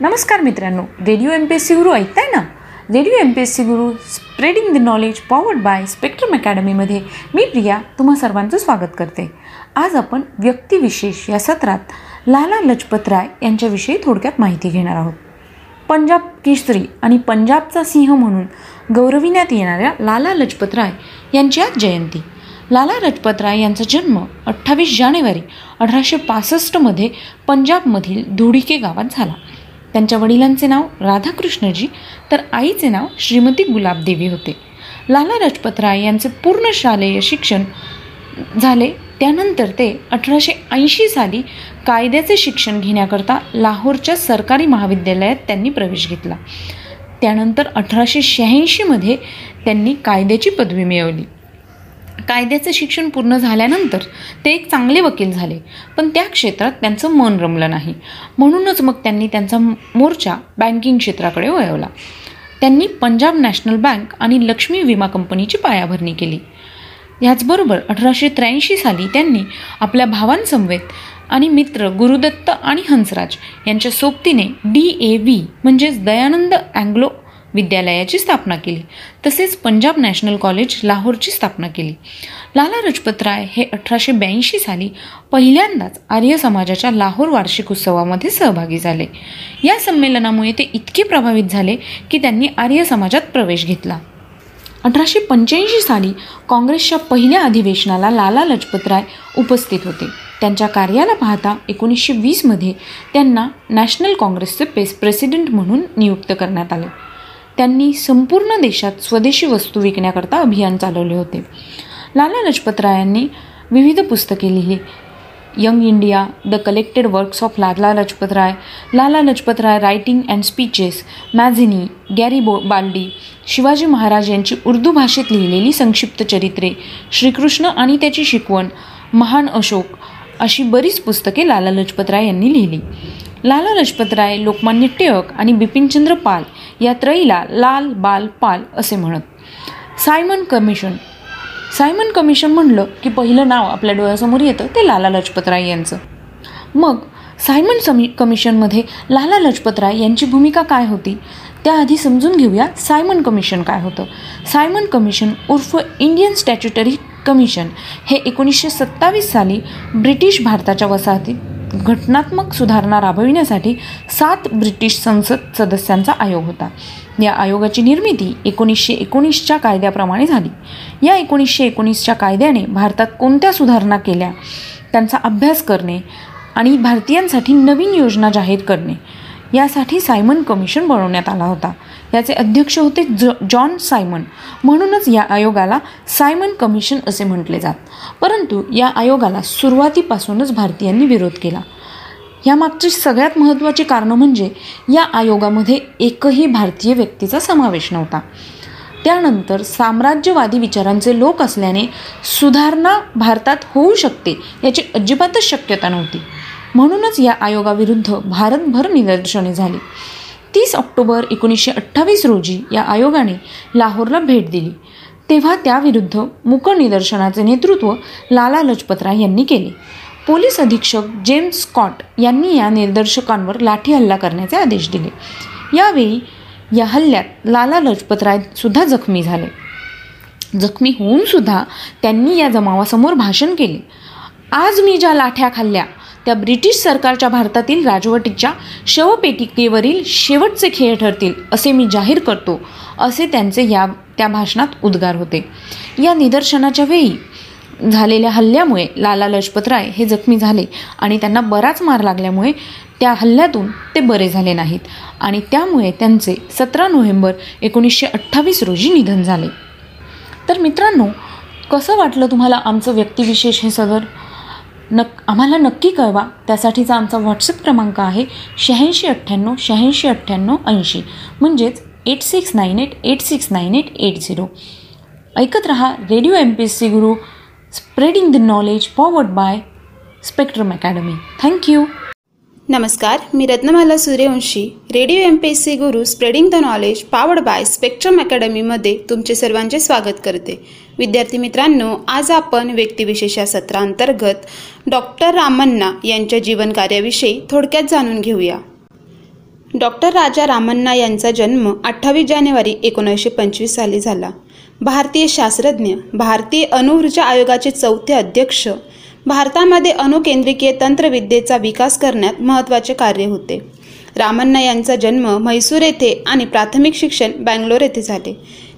नमस्कार मित्रांनो radio M P S C Guru ऐकताय ना? Radio M P S C Guru spreading the knowledge powered by Spectrum अकॅडमीमध्ये मी प्रिया तुम्हा सर्वांचं स्वागत करते. आज आपण व्यक्तिविशेष या सत्रात लाला लजपत राय यांच्याविषयी थोडक्यात माहिती घेणार आहोत. पंजाब केसरी आणि पंजाबचा सिंह म्हणून गौरविण्यात येणाऱ्या लाला लजपत राय यांची आज जयंती. लाला लजपत राय यांचा जन्म अठ्ठावीस जानेवारी अठराशे पासष्टमध्ये पंजाबमधील धुडिके गावात झाला. त्यांच्या वडिलांचे नाव राधाकृष्णजी तर आईचे नाव श्रीमती गुलाबदेवी होते. लाला लजपत राय यांचे पूर्ण शालेय शिक्षण झाले. त्यानंतर ते अठराशे ऐंशी साली कायद्याचे शिक्षण घेण्याकरता लाहोरच्या सरकारी महाविद्यालयात त्यांनी प्रवेश घेतला. त्यानंतर अठराशे शहाऐंशीमध्ये त्यांनी कायद्याची पदवी मिळवली. कायद्याचे शिक्षण पूर्ण झाल्यानंतर ते एक चांगले वकील झाले. पण त्या क्षेत्रात त्यांचं मन रमलं नाही. म्हणूनच मग त्यांनी त्यांचा मोर्चा बँकिंग क्षेत्राकडे वळवला. त्यांनी पंजाब नॅशनल बँक आणि लक्ष्मी विमा कंपनीची पायाभरणी केली. ह्याचबरोबर अठराशे त्र्याऐंशी साली त्यांनी आपल्या भावांसमवेत आणि मित्र गुरुदत्त आणि हंसराज यांच्या सोबतीने डी ए व्ही म्हणजेच दयानंद अँग्लो विद्यालयाची स्थापना केली. तसेच पंजाब नॅशनल कॉलेज लाहोरची स्थापना केली. लाला लजपत राय हे अठराशे ब्याऐंशी साली पहिल्यांदाच आर्य समाजाच्या लाहोर वार्षिक उत्सवामध्ये सहभागी झाले. या संमेलनामुळे ते इतके प्रभावित झाले की त्यांनी आर्य समाजात प्रवेश घेतला. अठराशे पंच्याऐंशी साली काँग्रेसच्या पहिल्या अधिवेशनाला लाला लजपत राय उपस्थित होते. त्यांच्या कार्याला पाहता एकोणीसशे वीसमध्ये त्यांना नॅशनल काँग्रेसचे पेस प्रेसिडेंट म्हणून नियुक्त करण्यात आले. त्यांनी संपूर्ण देशात स्वदेशी वस्तू विकण्याकरता अभियान चालवले होते. लाला लजपतरायांनी विविध पुस्तके लिहिली young India the collected works of Lala Lajpatrai Lala Lajpatrai writing and speeches Mazzini Garibaldi Shivaji Maharaj यांची उर्दू भाषेत लिहिलेली संक्षिप्त चरित्रे श्रीकृष्ण आणि त्याची शिकवण महान अशोक अशी बरीच पुस्तके लाला लजपतराय यांनी लिहिली. लाला लजपतराय लोकमान्य टिळक आणि बिपिनचंद्र पाल या त्रयीला लाल बाल पाल असे म्हणत. Simon commission. सायमन कमिशन म्हणलं की पहिलं नाव आपल्या डोळ्यासमोर येतं ते लाला लजपत राय यांचं. मग सायमन समी कमिशनमध्ये लाला लजपतराय यांची भूमिका काय होती? त्याआधी समजून घेऊया सायमन कमिशन काय होतं. सायमन कमिशन उर्फ इंडियन स्टॅच्युटरी कमिशन हे एकोणीसशे सत्तावीस साली ब्रिटिश भारताच्या वसाहतीत घटनात्मक सुधारणा राबविण्यासाठी सात ब्रिटिश संसद सदस्यांचा आयोग होता. या आयोगाची निर्मिती एकोणीसशे एकोणीसच्या कायद्याप्रमाणे झाली. या एकोणीसशे एकोणीसच्या कायद्याने भारतात कोणत्या सुधारणा केल्या? त्यांचा अभ्यास करणे आणि भारतीयांसाठी नवीन योजना जाहीर करणे. यासाठी सायमन कमिशन बनवण्यात आला होता. याचे अध्यक्ष होते ज जॉन सायमन. म्हणूनच या आयोगाला सायमन कमिशन असे म्हटले जात. परंतु या आयोगाला सुरुवातीपासूनच भारतीयांनी विरोध केला. यामागची सगळ्यात महत्त्वाची कारणं म्हणजे या आयोगामध्ये एकही भारतीय व्यक्तीचा समावेश नव्हता. त्यानंतर साम्राज्यवादी विचारांचे लोक असल्याने सुधारणा भारतात होऊ शकते याची अजिबातच शक्यता नव्हती. म्हणूनच या आयोगाविरुद्ध भारतभर निदर्शने झाली. तीस ऑक्टोबर एकोणीसशे अठ्ठावीस रोजी या आयोगाने लाहोरला भेट दिली. तेव्हा त्याविरुद्ध मुक निदर्शनाचे नेतृत्व लाला लजपतराय यांनी केले. पोलीस अधीक्षक जेम्स स्कॉट यांनी या निदर्शकांवर लाठी हल्ला करण्याचे आदेश दिले. यावेळी या हल्ल्यात लाला लजपतराय सुद्धा जखमी झाले. जखमी होऊन सुद्धा त्यांनी या जमावासमोर भाषण केले. आज मी ज्या लाठ्या खाल्ल्या त्या ब्रिटिश सरकारच्या भारतातील राजवटीच्या शवपेटिकेवरील शेवटचे खेळ ठरतील असे मी जाहीर करतो असे त्यांचे या त्या भाषणात उद्गार होते. या निदर्शनाच्या वेळी झालेल्या हल्ल्यामुळे लाला लजपतराय हे जखमी झाले आणि त्यांना बराच मार लागल्यामुळे त्या हल्ल्यातून ते बरे झाले नाहीत आणि त्यामुळे त्यांचे सतरा नोव्हेंबर एकोणीसशे अठ्ठावीस रोजी निधन झाले. तर मित्रांनो कसं वाटलं तुम्हाला आमचं व्यक्तिविशेष हे सदर? नक आम्हाला नक्की कळवा. त्यासाठीचा आमचा व्हॉट्सअप क्रमांक आहे शहाऐंशी अठ्ठ्याण्णव शहाऐंशी अठ्ठ्याण्णव ऐंशी. म्हणजेच eight six nine eight eight six nine eight eight zero ऐकत रहा radio M P S C Guru spreading the knowledge forward by Spectrum academy thank you नमस्कार मी Ratnamala Suryavanshi radio M P S C Guru spreading the knowledge powered by Spectrum अकॅडमीमध्ये तुमचे सर्वांचे स्वागत करते. विद्यार्थी मित्रांनो आज आपण व्यक्तिविशेष या सत्रांतर्गत डॉक्टर रामण्णा यांच्या जीवनकार्याविषयी थोडक्यात जाणून घेऊया. डॉक्टर राजा रामण्णा यांचा जन्म अठ्ठावीस जानेवारी एकोणीसशे पंचवीस साली झाला. भारतीय शास्त्रज्ञ भारतीय अणुऊर्जा आयोगाचे चौथे अध्यक्ष भारतामध्ये अणुकेंद्रिकीय तंत्रविद्येचा विकास करण्यात महत्त्वाचे कार्य होते. रामण्णा यांचा जन्म म्हैसूर येथे आणि प्राथमिक शिक्षण बँगलोर येथे झाले.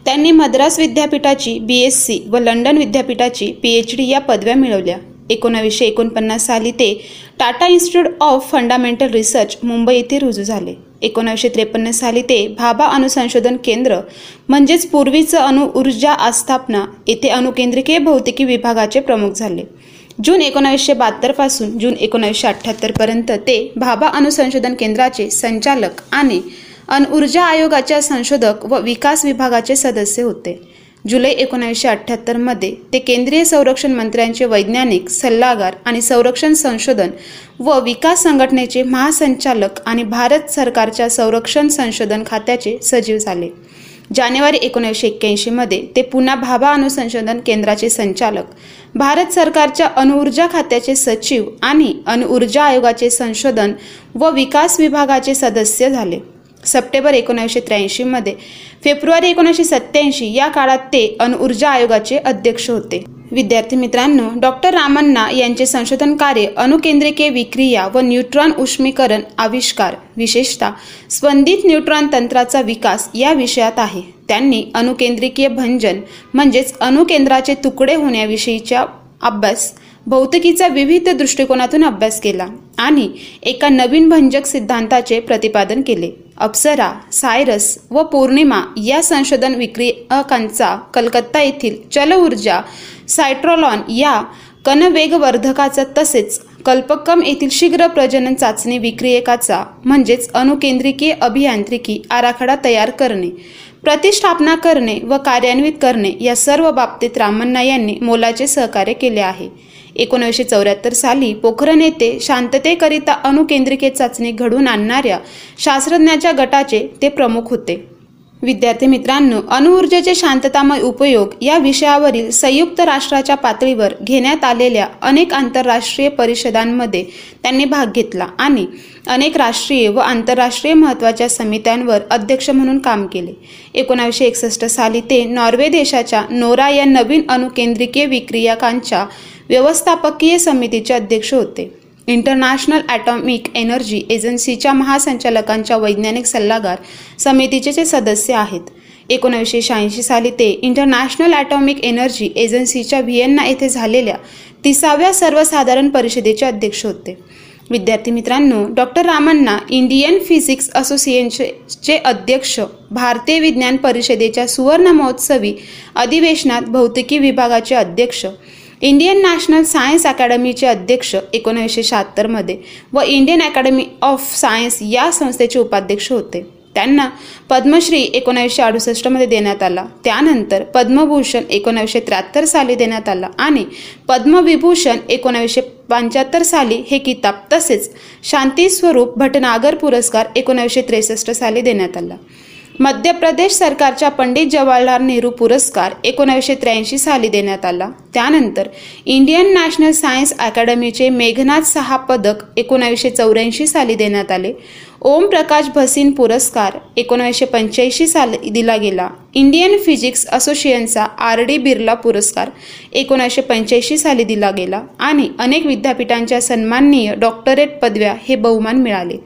त्यांनी मद्रास विद्यापीठाची बी एस सी व लंडन विद्यापीठाची पी एच डी या पदव्या मिळवल्या. एकोणावीसशे एकोणपन्नास साली ते Tata institute of fundamental research Mumbai येथे रुजू झाले. एकोणावीसशे त्रेपन्न साली ते भाभा अणुसंशोधन केंद्र म्हणजेच पूर्वीचं अणु ऊर्जा आस्थापना येथे अणुकेंद्रिकीय भौतिकी विभागाचे प्रमुख झाले. जून एकोणावीसशे बहात्तरपासून जून एकोणावीसशे अठ्ठ्याहत्तरपर्यंत ते भाभा अणुसंशोधन केंद्राचे संचालक आणि अणऊर्जा आयोगाच्या संशोधक व विकास विभागाचे सदस्य होते. जुलै एकोणावीसशे अठ्ठ्याहत्तरमध्ये ते केंद्रीय संरक्षण मंत्र्यांचे वैज्ञानिक सल्लागार आणि संरक्षण संशोधन व विकास संघटनेचे महासंचालक आणि भारत सरकारच्या संरक्षण संशोधन खात्याचे सचिव झाले. जानेवारी एकोणीसशे एक्क्याऐंशीमध्ये ते पुन्हा भाभा अणुसंशोधन केंद्राचे संचालक. भारत सरकारच्या अणुऊर्जा खात्याचे सचिव आणि अणुऊर्जा आयोगाचे संशोधन व विकास विभागाचे सदस्य झाले. सप्टेंबर एकोणीसशे त्र्याऐंशीमध्ये फेब्रुवारी एकोणीसशे सत्त्याऐंशी या काळात ते अणुऊर्जा आयोगाचे अध्यक्ष होते. विद्यार्थी मित्रांनो डॉक्टर रामण्णा यांचे संशोधन कार्य अणुकेंद्रिके विक्रिया व न्यूट्रॉन उष्मीकरण आविष्कार विशेषतः स्पंदित न्यूट्रॉन तंत्राचा विकास या विषयात आहे. त्यांनी अणुकेंद्रिकीय भंजन म्हणजेच अणुकेंद्राचे तुकडे होण्याविषयीच्या अभ्यास भौतिकीचा विविध दृष्टिकोनातून अभ्यास केला आणि एका नवीन भंजक सिद्धांताचे प्रतिपादन केले. अप्सरा सायरस व पौर्णिमा या संशोधन विक्रियकांचा कलकत्ता येथील चल ऊर्जा सायट्रोलॉन या कणवेगवर्धकाचा तसेच कल्पकम येथील शीघ्र प्रजनन चाचणी विक्रियकाचा म्हणजेच अणुकेंद्रिकीय अभियांत्रिकी आराखडा तयार करणे प्रतिष्ठापना करणे व कार्यान्वित करणे या सर्व बाबतीत रामण्णा यांनी मोलाचे सहकार्य केले आहे. एकोणीसशे चौऱ्याहत्तर साली पोखरण येथे शांततेकरिता अणुकेंद्रिके चाचणी घडवून आणणाऱ्या शास्त्रज्ञाच्या गटाचे ते प्रमुख होते. विद्यार्थी मित्रांनो अणुऊर्जेचे शांततामय उपयोग या विषयावरील संयुक्त राष्ट्राच्या पातळीवर घेण्यात आलेल्या अनेक आंतरराष्ट्रीय परिषदांमध्ये त्यांनी भाग घेतला आणि अनेक राष्ट्रीय व आंतरराष्ट्रीय महत्त्वाच्या समित्यांवर अध्यक्ष म्हणून काम केले. एकोणावीसशे एकसष्ट साली ते नॉर्वे देशाच्या नोरा या नवीन अणुकेंद्रिकीय विक्रियकांच्या व्यवस्थापकीय समितीचे अध्यक्ष होते. इंटरनॅशनल ॲटॉमिक एनर्जी एजन्सीच्या महासंचालकांच्या वैज्ञानिक सल्लागार समितीचे ते सदस्य आहेत. एकोणीसशे शहाऐंशी साली ते इंटरनॅशनल ॲटॉमिक एनर्जी एजन्सीच्या व्हिएन्ना येथे झालेल्या तिसाव्या सर्वसाधारण परिषदेचे अध्यक्ष होते. विद्यार्थी मित्रांनो डॉक्टर रामांना इंडियन फिजिक्स असोसिएशनचे अध्यक्ष भारतीय विज्ञान परिषदेच्या सुवर्ण महोत्सवी अधिवेशनात भौतिकी विभागाचे अध्यक्ष इंडियन नॅशनल सायन्स अकॅडमीचे अध्यक्ष एकोणीसशे शहात्तरमध्ये व इंडियन अकॅडमी ऑफ सायन्स या संस्थेचे उपाध्यक्ष होते. त्यांना पद्मश्री एकोणीसशे अडुसष्टमध्ये देण्यात आला. त्यानंतर पद्मभूषण एकोणीसशे त्र्याहत्तर साली देण्यात आला आणि पद्मविभूषण एकोणीसशे पंच्याहत्तर साली हे किताब तसेच शांती स्वरूप भटनागर पुरस्कार एकोणीसशे त्रेसष्ट साली देण्यात आला. मध्य प्रदेश सरकारच्या पंडित जवाहरलाल नेहरू पुरस्कार एकोणीसशे त्र्याऐंशी साली देण्यात आला. त्यानंतर इंडियन नॅशनल सायन्स अकॅडमीचे मेघनाथ सहा पदक एकोणावीसशे चौऱ्याऐंशी साली देण्यात आले. ओम प्रकाश भसीन पुरस्कार एकोणावीसशे पंच्याऐंशी साली दिला गेला. इंडियन फिजिक्स असोसिएशनचा आर डी बिर्ला पुरस्कार एकोणीसशे पंच्याऐंशी साली दिला गेला आणि अनेक विद्यापीठांच्या सन्माननीय डॉक्टरेट पदव्या हे बहुमान मिळाले.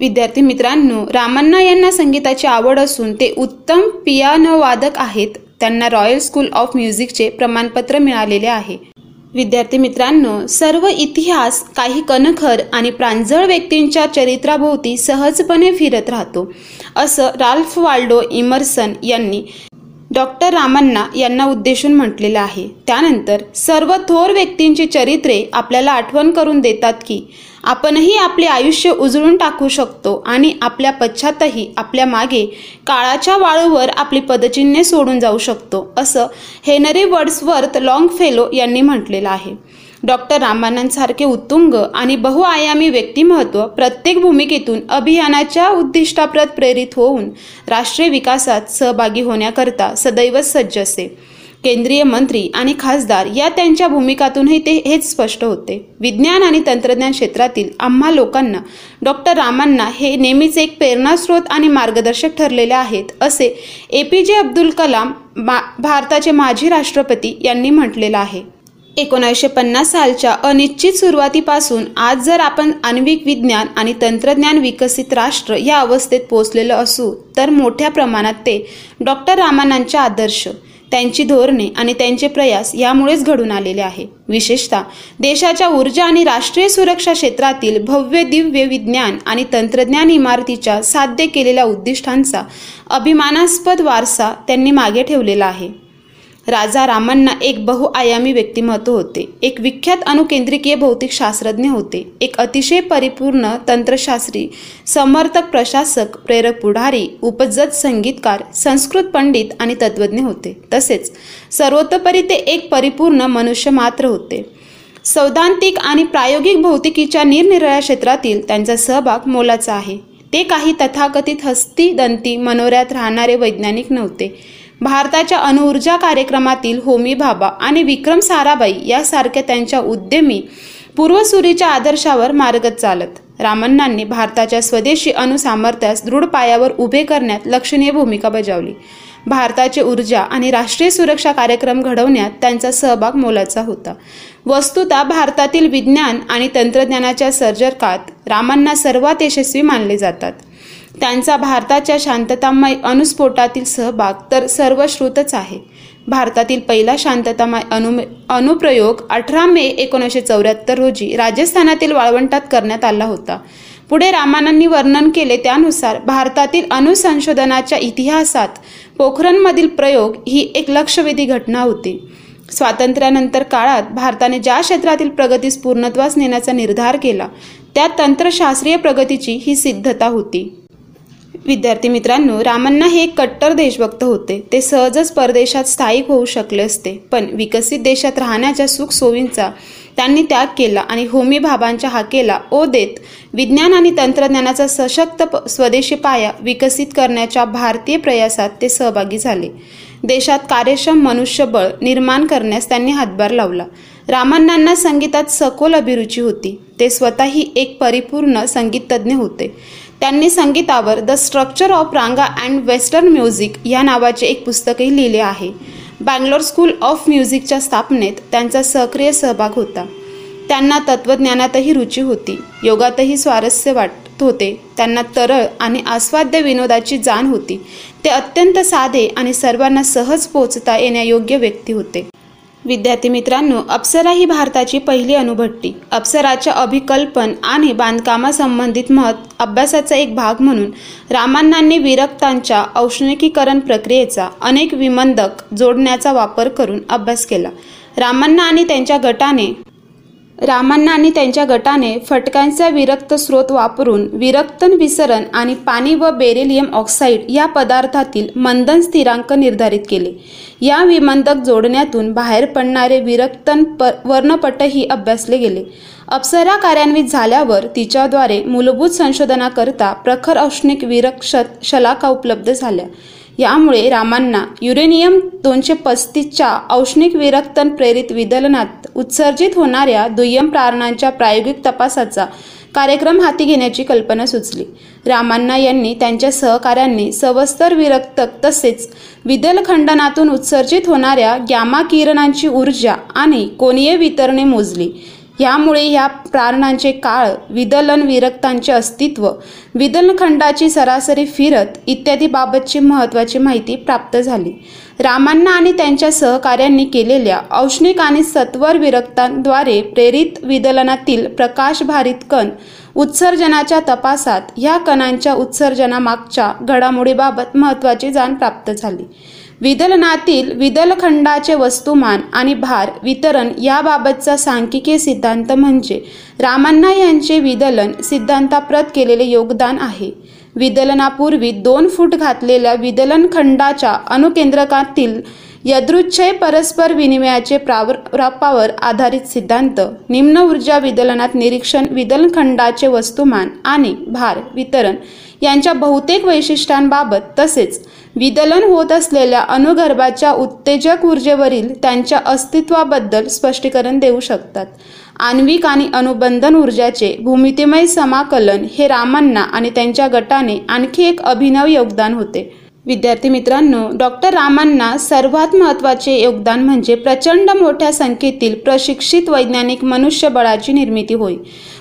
विद्यार्थी मित्रांनो रामण्णा यांना संगीताची आवड असून ते उत्तम पियानो वादक आहेत. त्यांना रॉयल स्कूल ऑफ म्युझिकचे प्रमाणपत्र मिळालेले आहे. विद्यार्थी मित्रांनो सर्व इतिहास काही कणखर आणि प्रांजळ व्यक्तींच्या चरित्राभोवती सहजपणे फिरत राहतो असं राल्फ वाल्डो इमर्सन यांनी डॉक्टर रामण्णा यांना उद्देशून म्हटलेलं आहे. त्यानंतर सर्व थोर व्यक्तींची चरित्रे आपल्याला आठवण करून देतात की आपणही आपले आयुष्य उजळून टाकू शकतो आणि आपल्या पश्चातही आपल्या मागे काळाच्या वाळूवर आपली पदचिन्हे सोडून जाऊ शकतो असं हेनरी वर्ड्सवर्थ लॉंग फेलो यांनी म्हटलेलं आहे. डॉक्टर रामानंदसारखे उत्तुंग आणि बहुआयामी व्यक्तिमत्व प्रत्येक भूमिकेतून अभियानाच्या उद्दिष्टाप्रत प्रेरित होऊन राष्ट्रीय विकासात सहभागी होण्याकरता सदैव सज्ज असे. केंद्रीय मंत्री आणि खासदार या त्यांच्या भूमिकातूनही ते हेच स्पष्ट होते. विज्ञान आणि तंत्रज्ञान क्षेत्रातील आम्हा लोकांना डॉक्टर रामांना हे नेहमीच एक प्रेरणास्रोत आणि मार्गदर्शक ठरलेले आहेत असे ए पी जे अब्दुल कलाम मा भारताचे माजी राष्ट्रपती यांनी म्हटलेलं आहे. एकोणीसशे पन्नास सालच्या अनिश्चित सुरुवातीपासून आज जर आपण आण्विक विज्ञान आणि तंत्रज्ञान विकसित राष्ट्र या अवस्थेत पोहोचलेलं असू तर मोठ्या प्रमाणात ते डॉक्टर रामानांचे आदर्श त्यांची धोरणे आणि त्यांचे प्रयास यामुळेच घडून आलेले आहे. विशेषतः देशाच्या ऊर्जा आणि राष्ट्रीय सुरक्षा क्षेत्रातील भव्य दिव्य विज्ञान आणि तंत्रज्ञान इमारतीच्या साध्य केलेल्या उद्दिष्टांचा अभिमानास्पद वारसा त्यांनी मागे ठेवलेला आहे. राजा रामांना एक बहुआयामी व्यक्तिमत्व होते. एक विख्यात अनुकेंद्रिकीय भौतिक शास्त्रज्ञ होते. एक अतिशय परिपूर्ण तंत्रशास्त्री समर्थक प्रशासक प्रेरक पुढारी उपजत संगीतकार संस्कृत पंडित आणि तत्वज्ञ होते. तसेच सर्वतोपरी ते एक परिपूर्ण मनुष्य मात्र होते. सैद्धांतिक आणि प्रायोगिक भौतिकीच्या निरनिराळ्या क्षेत्रातील त्यांचा सहभाग मोलाचा आहे. ते काही तथाकथित हस्ती दंती मनोऱ्यात राहणारे वैज्ञानिक नव्हते. भारताच्या अणुऊर्जा कार्यक्रमातील होमी भाभा आणि विक्रम साराभाई यासारख्या त्यांच्या उद्यमी पूर्वसुरीच्या आदर्शावर मार्गत चालत. रामण्णांनी भारताच्या स्वदेशी अणुसामर्थ्यास दृढ पायावर उभे करण्यात लक्षणीय भूमिका बजावली. भारताचे ऊर्जा आणि राष्ट्रीय सुरक्षा कार्यक्रम घडवण्यात त्यांचा सहभाग मोलाचा होता. वस्तुता भारतातील विज्ञान आणि तंत्रज्ञानाच्या सर्जकात रामांना सर्वात यशस्वी मानले जातात. त्यांचा भारताच्या शांततामय अणुस्फोटातील सहभाग तर सर्वश्रुतच आहे. भारतातील पहिला शांततामय अनु अनुप्रयोग अठरा मे एकोणीसशे चौऱ्याहत्तर रोजी राजस्थानातील वाळवंटात करण्यात आला होता. पुढे रामानांनी वर्णन केले त्यानुसार भारतातील अणुसंशोधनाच्या इतिहासात पोखरणमधील प्रयोग ही एक लक्षवेधी घटना होती. स्वातंत्र्यानंतर काळात भारताने ज्या क्षेत्रातील प्रगतीस पूर्णत्वास नेण्याचा निर्धार केला त्या तंत्रशास्त्रीय प्रगतीची ही सिद्धता होती. विद्यार्थी मित्रांनो रामण्णा हे एक कट्टर देशभक्त होते. ते सहजच परदेशात स्थायिक होऊ शकले असते. पण विकसित देशात राहण्याच्या सुखसोयींचा त्यांनी त्याग केला आणि होमी भाबांच्या हाकेला ओ देत विज्ञान आणि तंत्रज्ञानाचा सशक्त स्वदेशी पाया विकसित करण्याच्या भारतीय प्रयासात ते सहभागी झाले. देशात कार्यक्षम मनुष्यबळ निर्माण करण्यास त्यांनी हातभार लावला. रामांनांना संगीतात सखोल अभिरुची होती. ते स्वतःही एक परिपूर्ण संगीततज्ज्ञ होते. त्यांनी संगीतावर the structure of raga and western music या नावाचे एक पुस्तकही लिहिले आहे. बँगलोर स्कूल ऑफ म्युझिकच्या स्थापनेत त्यांचा सक्रिय सहभाग होता. त्यांना तत्त्वज्ञानातही रुची होती. योगातही स्वारस्य वाटत होते. त्यांना तरळ आणि आस्वाद्य विनोदाची जाण होती. ते अत्यंत साधे आणि सर्वांना सहज पोचता येण्यायोग्य व्यक्ती होते. विद्यार्थी मित्रांनो अप्सरा ही भारताची पहिली अणुभट्टी. अप्सराच्या अभिकल्पन आणि बांधकामासंबंधित महत् अभ्यासाचा एक भाग म्हणून रामानांनी विरक्तांच्या औष्णिकीकरण प्रक्रियेचा अनेक विमंदक जोडण्याचा वापर करून अभ्यास केला. रामांना आणि त्यांच्या गटाने रामांना आणि त्यांच्या गटाने फटक्यांचा विरक्त स्रोत वापरून विरक्तन विसरण आणि पाणी व बेरिलियम ऑक्साईड या पदार्थातील मंदन स्थिरांक निर्धारित केले. या विमंदक जोडण्यातून बाहेर पडणारे विरक्तन प वर्णपटही अभ्यासले गेले. अप्सरा कार्यान्वित झाल्यावर तिच्याद्वारे मूलभूत संशोधनाकरता प्रखर औष्णिक विरक्षत शलाका उपलब्ध झाल्या. यामुळे रामांना युरेनियम दोनशे पस्तीसच्या औष्णिक विरक्तन प्रेरित विदलनात उत्सर्जित होणाऱ्या दुय्यम प्रारणांच्या प्रायोगिक तपासाचा कार्यक्रम हाती घेण्याची कल्पना सुचली. रामांना यांनी त्यांच्या सहकाऱ्यांनी सवस्तर विरक्तक तसेच विदलखंडनातून उत्सर्जित होणाऱ्या गॅमा किरणांची ऊर्जा आणि कोनीय वितरणे मोजली. यामुळे या प्रारणांचे काळ विदलन विरक्तांचे अस्तित्व विदलखंडाची सरासरी फिरत इत्यादी बाबतची महत्त्वाची माहिती प्राप्त झाली. रामांना आणि त्यांच्या सहकाऱ्यांनी केलेल्या औष्णिक आणि सत्वर विरक्तांद्वारे प्रेरित विदलनातील प्रकाशभारित कण उत्सर्जनाच्या तपासात ह्या कणांच्या उत्सर्जनामागच्या घडामोडीबाबत महत्त्वाची जाण प्राप्त झाली. विदलनातील विदलखंडाचे वस्तुमान आणि भार वितरण याबाबतचा सांख्यिकीय सिद्धांत म्हणजे रामांना यांचे विदलन सिद्धांताप्रत केलेले योगदान आहे. विदलनापूर्वी दोन फूट घातलेल्या विदलनखंडाच्या अणुकेंद्रकातील यदृच्छय परस्पर विनिमयाचे प्रावरापावर आधारित सिद्धांत निम्न ऊर्जा विदलनात निरीक्षण विदलखंडाचे वस्तुमान आणि भार वितरण यांच्या बहुतेक वैशिष्ट्यांबाबत तसेच विदलन होत असलेल्या अनुगर्भाच्या उत्तेजक ऊर्जेवरील त्यांच्या अस्तित्वाबद्दल स्पष्टीकरण देऊ शकतात. आण्विक आणि अनुबंधन ऊर्जाचे भूमितीमय समाकलन हे रामांना आणि त्यांच्या गटाने आणखी एक अभिनव योगदान होते. विद्यार्थी मित्रांनो डॉक्टर रामांना सर्वात महत्त्वाचे योगदान म्हणजे प्रचंड मोठ्या संख्येतील प्रशिक्षित वैज्ञानिक मनुष्यबळाची निर्मिती होय.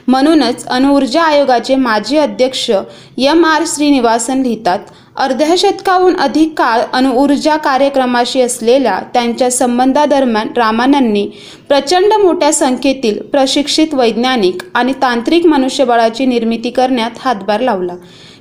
म्हणूनच अणुऊर्जा आयोगाचे माजी अध्यक्ष एम आर श्रीनिवासन लिहितात अर्ध्या शतकाहून अधिक काळ अणुऊर्जा कार्यक्रमाशी असलेल्या त्यांच्या संबंधादरम्यान रामानंनी प्रचंड मोठ्या संख्येतील प्रशिक्षित वैज्ञानिक आणि तांत्रिक मनुष्यबळाची निर्मिती करण्यात हातभार लावला.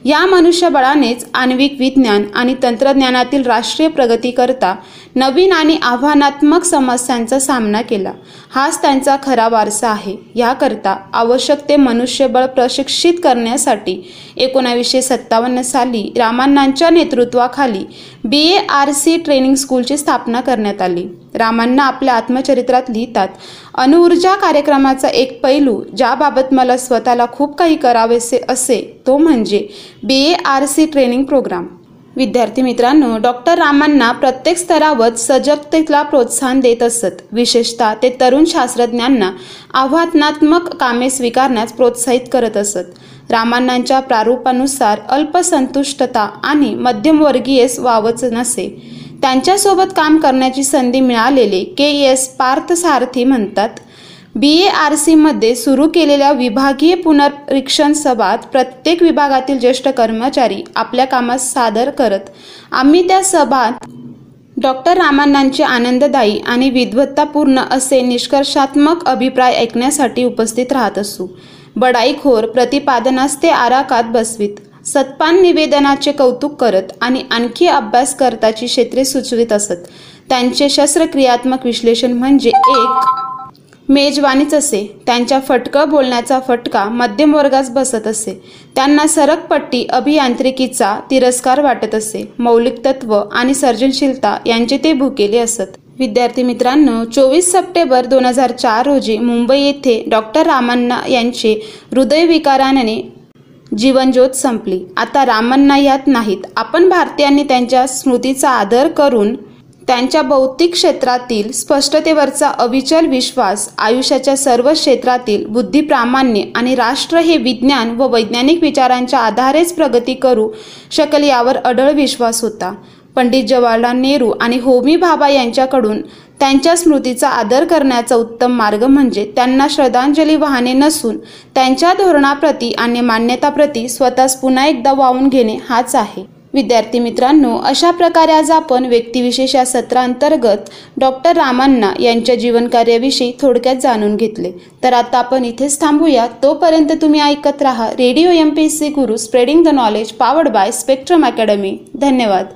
या मनुष्यबळानेच आण्विक विज्ञान आणि तंत्रज्ञानातील राष्ट्रीय प्रगतीकरता नवीन आणि आव्हानात्मक समस्यांचा सामना केला. हाच त्यांचा खरा वारसा आहे. याकरता आवश्यक ते मनुष्यबळ प्रशिक्षित करण्यासाठी एकोणावीसशे सत्तावन्न साली रामांनांच्या नेतृत्वाखाली B A R C training स्कूलची स्थापना करण्यात आली. रामांना आपल्या आत्मचरित्रात लिहितात अणुऊर्जा कार्यक्रमाचा एक पैलू ज्याबाबत मला स्वतःला खूप काही करावेसे असे तो म्हणजे B A R C training programme विद्यार्थी मित्रांनो डॉक्टर रामांना प्रत्येक स्तरावर सजगतेला प्रोत्साहन देत असत. विशेषतः ते तरुण शास्त्रज्ञांना आव्हानात्मक कामे स्वीकारण्यास प्रोत्साहित करत असत. रामांनांच्या प्रारूपानुसार अल्पसंतुष्टता आणि मध्यमवर्गीय वावच नसे. त्यांच्यासोबत काम करण्याची संधी मिळालेले के एस पार्थसारथी म्हणतात बी ए आर सीमध्ये सुरू केलेल्या विभागीय पुनरीक्षण सभात प्रत्येक विभागातील ज्येष्ठ कर्मचारी आपल्या कामास सादर करत आम्ही त्या सभात डॉक्टर रामानांचे आनंददायी आणि विद्वत्तापूर्ण असे निष्कर्षात्मक अभिप्राय ऐकण्यासाठी उपस्थित राहत असू. बडाईखोर प्रतिपादनास ते आराकात बसवीत. सत्पान निवेदनाचे कौतुक करत आणि आणखी अभ्यास करताची क्षेत्रे सुचवित असत. त्यांचे शस्त्रक्रियात्मक विश्लेषण म्हणजे एक मेजवानीच असे. त्यांच्या फटकं बोलण्याचा फटका मध्यमवर्गास बसत असे. त्यांना सरकपट्टी अभियांत्रिकीचा तिरस्कार वाटत असे. मौलिक तत्व आणि सर्जनशीलता यांचे ते भुकेले असत. विद्यार्थी मित्रांनो चोवीस सप्टेंबर दोन हजार चार रोजी मुंबई येथे डॉक्टर रामण्णा यांचे हृदयविकाराने जीवनज्योत संपली. आता रामण्णा यात नाहीत. आपण भारतीयांनी त्यांच्या स्मृतीचा आदर करून त्यांच्या बौद्धिक क्षेत्रातील स्पष्टतेवरचा अविचल विश्वास आयुष्याच्या सर्व क्षेत्रातील बुद्धिप्रामाण्य आणि राष्ट्र हे विज्ञान व वैज्ञानिक विचारांच्या आधारेच प्रगती करू शकल यावर अडळ विश्वास होता. पंडित जवाहरलाल नेहरू आणि होमी भाभा यांच्याकडून त्यांच्या स्मृतीचा आदर करण्याचा उत्तम मार्ग म्हणजे त्यांना श्रद्धांजली वाहने नसून त्यांच्या धोरणाप्रती आणि मान्यताप्रती स्वतःस पुन्हा एकदा वाहून घेणे हाच आहे. विद्यार्थी मित्रांनो अशा प्रकारे आज आपण व्यक्तिविशेष या सत्रांतर्गत डॉक्टर रामांना यांच्या जीवनकार्याविषयी थोडक्यात जाणून घेतले. तर आता आपण इथेच थांबूया. तोपर्यंत तुम्ही ऐकत राहा radio M P S C Guru spreading the knowledge powered by Spectrum academy. धन्यवाद.